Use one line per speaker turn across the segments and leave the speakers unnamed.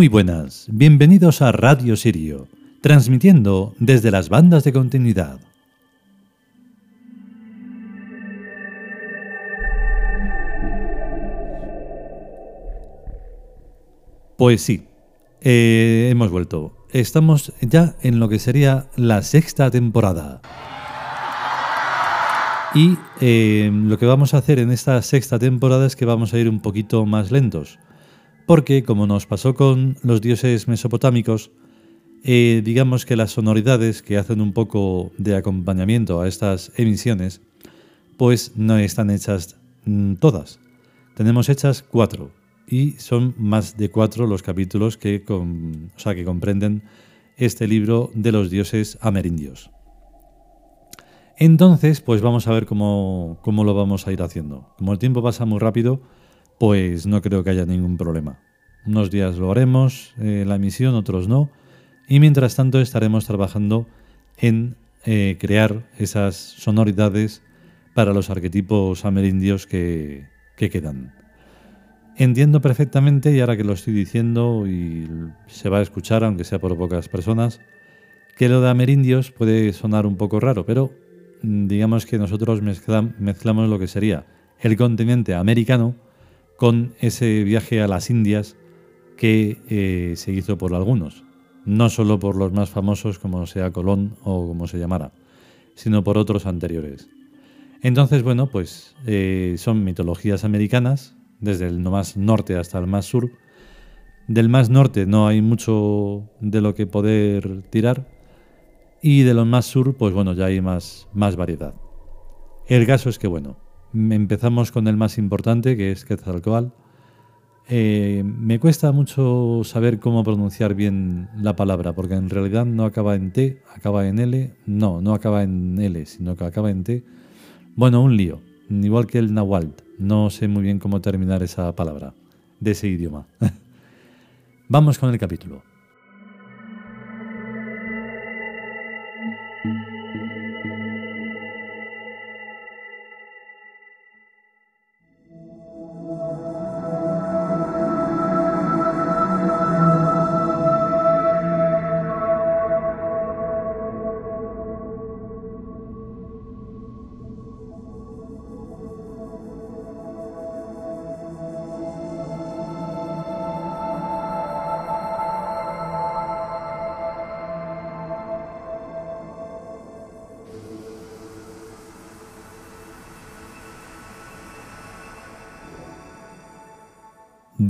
Muy buenas, bienvenidos a Radio Sirio, transmitiendo desde las bandas de continuidad. Pues sí, eh, hemos vuelto. Estamos ya en lo que sería la sexta temporada. Y eh, lo que vamos a hacer en esta sexta temporada es que vamos a ir un poquito más lentos. Porque, como nos pasó con los dioses mesopotámicos, eh, digamos que las sonoridades que hacen un poco de acompañamiento a estas emisiones, pues no están hechas mm, todas. Tenemos hechas cuatro y son más de cuatro los capítulos que, sea, que comprenden este libro de los dioses amerindios. Entonces, pues vamos a ver cómo, lo vamos a ir haciendo. Como el tiempo pasa muy rápido, pues no creo que haya ningún problema. Unos días lo haremos, eh, la emisión, otros no, y mientras tanto estaremos trabajando en eh, crear esas sonoridades para los arquetipos amerindios que quedan. Entiendo perfectamente, y ahora que lo estoy diciendo y se va a escuchar, aunque sea por pocas personas, que lo de amerindios puede sonar un poco raro, pero mm, digamos que nosotros mezclamos lo que sería el continente americano con ese viaje a las Indias que eh, se hizo por algunos, no solo por los más famosos como sea Colón o como se llamara, sino por otros anteriores. Entonces, bueno, pues eh, son mitologías americanas desde el más norte hasta el más sur. Del más norte no hay mucho de lo que poder tirar y de lo más sur, pues bueno, ya hay más, más variedad. El caso es que, bueno, empezamos con el más importante, que es Quetzalcoatl. Eh, me cuesta mucho saber cómo pronunciar bien la palabra, porque en realidad no acaba en T, acaba en L. No, no acaba en L, sino que acaba en T. Bueno, un lío, igual que el Nahuatl. No sé muy bien cómo terminar esa palabra de ese idioma. Vamos con el capítulo.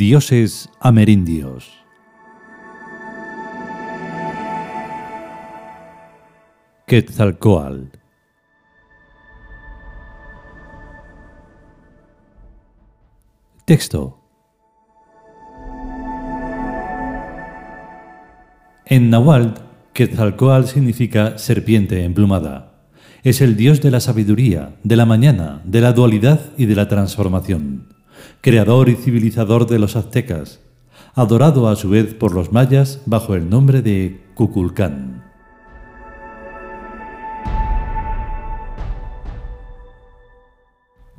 Dioses amerindios. Quetzalcoatl. Texto. En Nahuatl, Quetzalcoatl significa serpiente emplumada. Es el dios de la sabiduría, de la mañana, de la dualidad y de la transformación creador y civilizador de los aztecas, adorado a su vez por los mayas bajo el nombre de Cuculcán.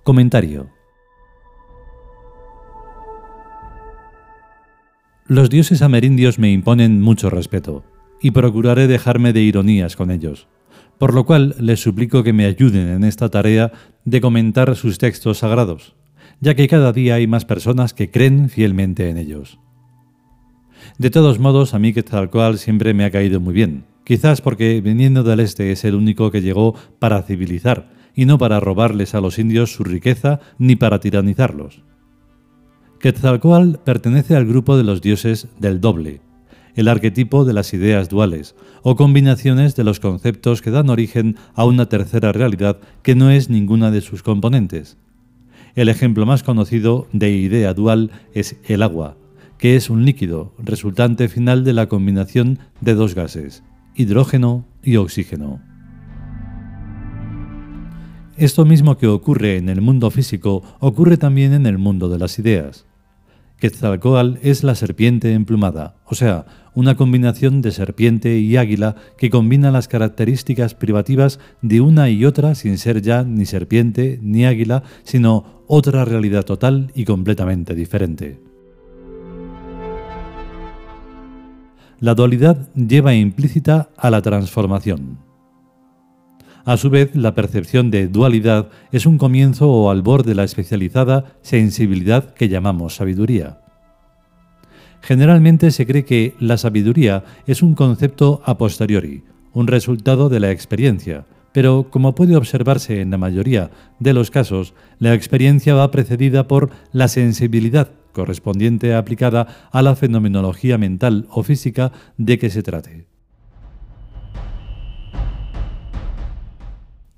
Comentario Los dioses amerindios me imponen mucho respeto, y procuraré dejarme de ironías con ellos, por lo cual les suplico que me ayuden en esta tarea de comentar sus textos sagrados ya que cada día hay más personas que creen fielmente en ellos. De todos modos, a mí Quetzalcoatl siempre me ha caído muy bien, quizás porque viniendo del este es el único que llegó para civilizar y no para robarles a los indios su riqueza ni para tiranizarlos. Quetzalcoatl pertenece al grupo de los dioses del doble, el arquetipo de las ideas duales, o combinaciones de los conceptos que dan origen a una tercera realidad que no es ninguna de sus componentes. El ejemplo más conocido de idea dual es el agua, que es un líquido resultante final de la combinación de dos gases, hidrógeno y oxígeno. Esto mismo que ocurre en el mundo físico ocurre también en el mundo de las ideas. Quetzalcoatl es la serpiente emplumada, o sea, una combinación de serpiente y águila que combina las características privativas de una y otra sin ser ya ni serpiente ni águila, sino otra realidad total y completamente diferente. la dualidad lleva implícita a la transformación. A su vez, la percepción de dualidad es un comienzo o albor de la especializada sensibilidad que llamamos sabiduría. Generalmente se cree que la sabiduría es un concepto a posteriori, un resultado de la experiencia, pero como puede observarse en la mayoría de los casos, la experiencia va precedida por la sensibilidad correspondiente aplicada a la fenomenología mental o física de que se trate.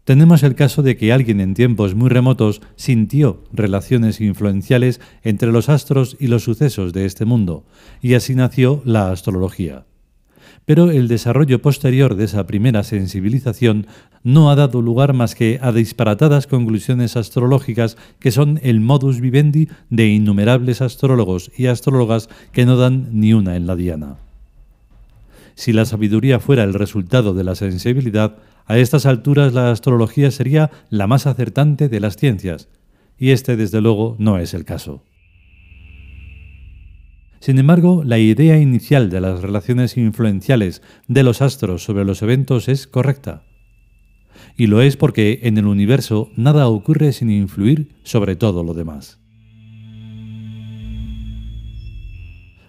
Tenemos el caso de que alguien en tiempos muy remotos sintió relaciones influenciales entre los astros y los sucesos de este mundo, y así nació la astrología. Pero el desarrollo posterior de esa primera sensibilización no ha dado lugar más que a disparatadas conclusiones astrológicas que son el modus vivendi de innumerables astrólogos y astrólogas que no dan ni una en la diana. Si la sabiduría fuera el resultado de la sensibilidad, a estas alturas la astrología sería la más acertante de las ciencias, y este desde luego no es el caso. Sin embargo, la idea inicial de las relaciones influenciales de los astros sobre los eventos es correcta. Y lo es porque en el universo nada ocurre sin influir sobre todo lo demás.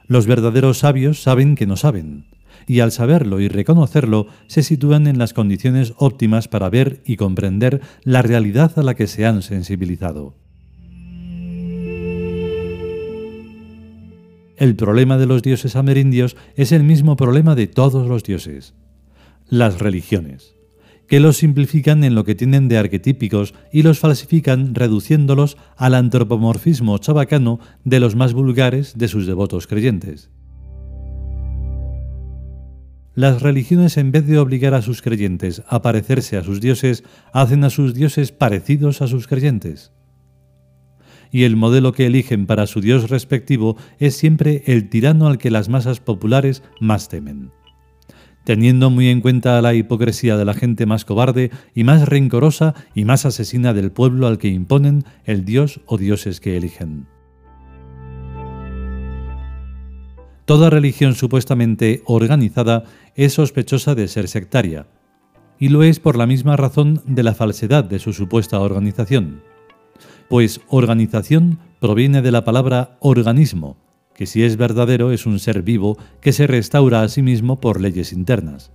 Los verdaderos sabios saben que no saben, y al saberlo y reconocerlo se sitúan en las condiciones óptimas para ver y comprender la realidad a la que se han sensibilizado. El problema de los dioses amerindios es el mismo problema de todos los dioses, las religiones, que los simplifican en lo que tienen de arquetípicos y los falsifican reduciéndolos al antropomorfismo chabacano de los más vulgares de sus devotos creyentes. Las religiones, en vez de obligar a sus creyentes a parecerse a sus dioses, hacen a sus dioses parecidos a sus creyentes. Y el modelo que eligen para su dios respectivo es siempre el tirano al que las masas populares más temen. Teniendo muy en cuenta la hipocresía de la gente más cobarde y más rencorosa y más asesina del pueblo al que imponen el dios o dioses que eligen. Toda religión supuestamente organizada es sospechosa de ser sectaria, y lo es por la misma razón de la falsedad de su supuesta organización. Pues organización proviene de la palabra organismo, que si es verdadero es un ser vivo que se restaura a sí mismo por leyes internas.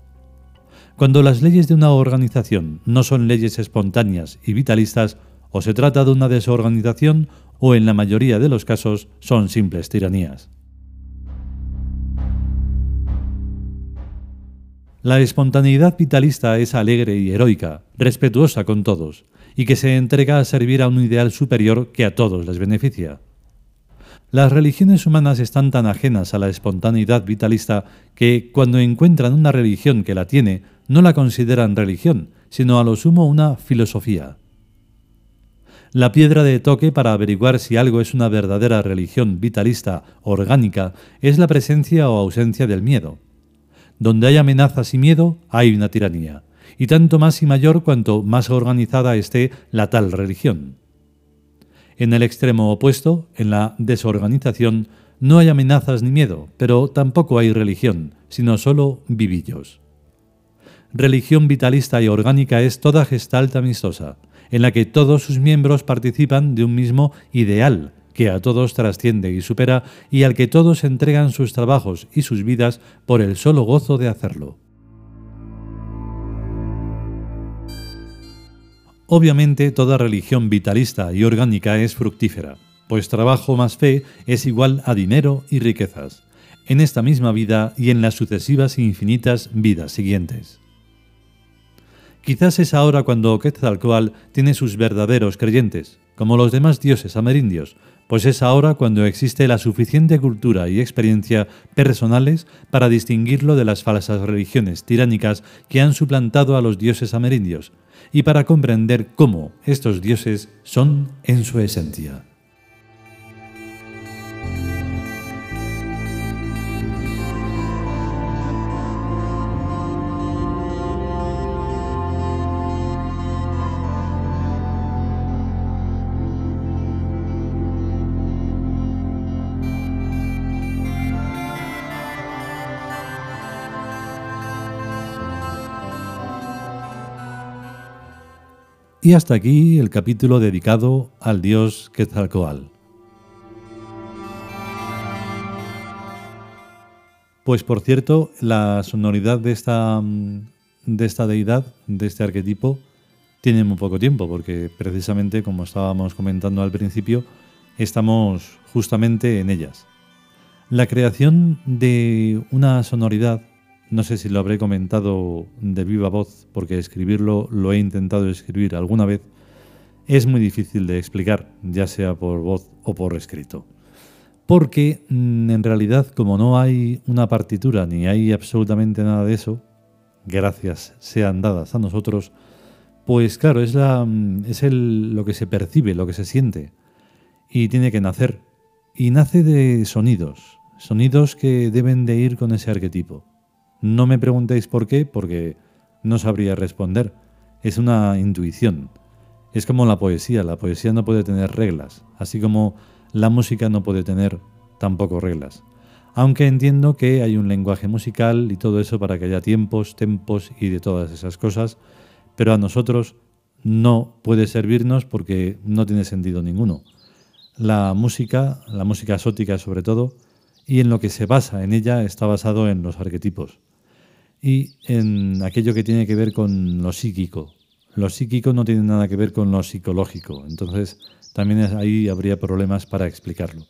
Cuando las leyes de una organización no son leyes espontáneas y vitalistas, o se trata de una desorganización o en la mayoría de los casos son simples tiranías. La espontaneidad vitalista es alegre y heroica, respetuosa con todos, y que se entrega a servir a un ideal superior que a todos les beneficia. Las religiones humanas están tan ajenas a la espontaneidad vitalista que, cuando encuentran una religión que la tiene, no la consideran religión, sino a lo sumo una filosofía. La piedra de toque para averiguar si algo es una verdadera religión vitalista orgánica es la presencia o ausencia del miedo. Donde hay amenazas y miedo, hay una tiranía, y tanto más y mayor cuanto más organizada esté la tal religión. En el extremo opuesto, en la desorganización, no hay amenazas ni miedo, pero tampoco hay religión, sino solo vivillos. Religión vitalista y orgánica es toda gestalt amistosa, en la que todos sus miembros participan de un mismo ideal, que a todos trasciende y supera y al que todos entregan sus trabajos y sus vidas por el solo gozo de hacerlo. Obviamente toda religión vitalista y orgánica es fructífera, pues trabajo más fe es igual a dinero y riquezas, en esta misma vida y en las sucesivas e infinitas vidas siguientes. Quizás es ahora cuando Quetzalcoatl tiene sus verdaderos creyentes, como los demás dioses amerindios, pues es ahora cuando existe la suficiente cultura y experiencia personales para distinguirlo de las falsas religiones tiránicas que han suplantado a los dioses amerindios, y para comprender cómo estos dioses son en su esencia. Y hasta aquí el capítulo dedicado al dios Quetzalcoatl. Pues por cierto, la sonoridad de esta, de esta deidad, de este arquetipo, tiene muy poco tiempo, porque precisamente, como estábamos comentando al principio, estamos justamente en ellas. La creación de una sonoridad, no sé si lo habré comentado de viva voz, porque escribirlo lo he intentado escribir alguna vez, es muy difícil de explicar, ya sea por voz o por escrito. Porque mm, en realidad, como no hay una partitura ni hay absolutamente nada de eso, gracias sean dadas a nosotros, pues claro, es, la, mm, es el, lo que se percibe, lo que se siente, y tiene que nacer. Y nace de sonidos, Sonidos que deben de ir con ese arquetipo. No me preguntéis por qué, porque no sabría responder. Es una intuición. Es como la poesía. La poesía no puede tener reglas, así como la música no puede tener tampoco reglas. Aunque entiendo que hay un lenguaje musical y todo eso para que haya tiempos, tempos y de todas esas cosas, pero a nosotros no puede servirnos porque no tiene sentido ninguno. La música, la música exótica sobre todo, y en lo que se basa en ella está basado en los arquetipos y en aquello que tiene que ver con lo psíquico. Lo psíquico no tiene nada que ver con lo psicológico, entonces también ahí habría problemas para explicarlo.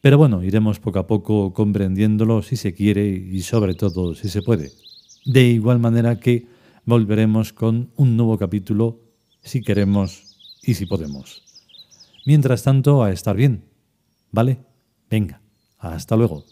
Pero bueno, iremos poco a poco comprendiéndolo si se quiere y sobre todo si se puede. De igual manera que volveremos con un nuevo capítulo si queremos y si podemos. Mientras tanto, a estar bien. ¿Vale? Venga. Hasta luego.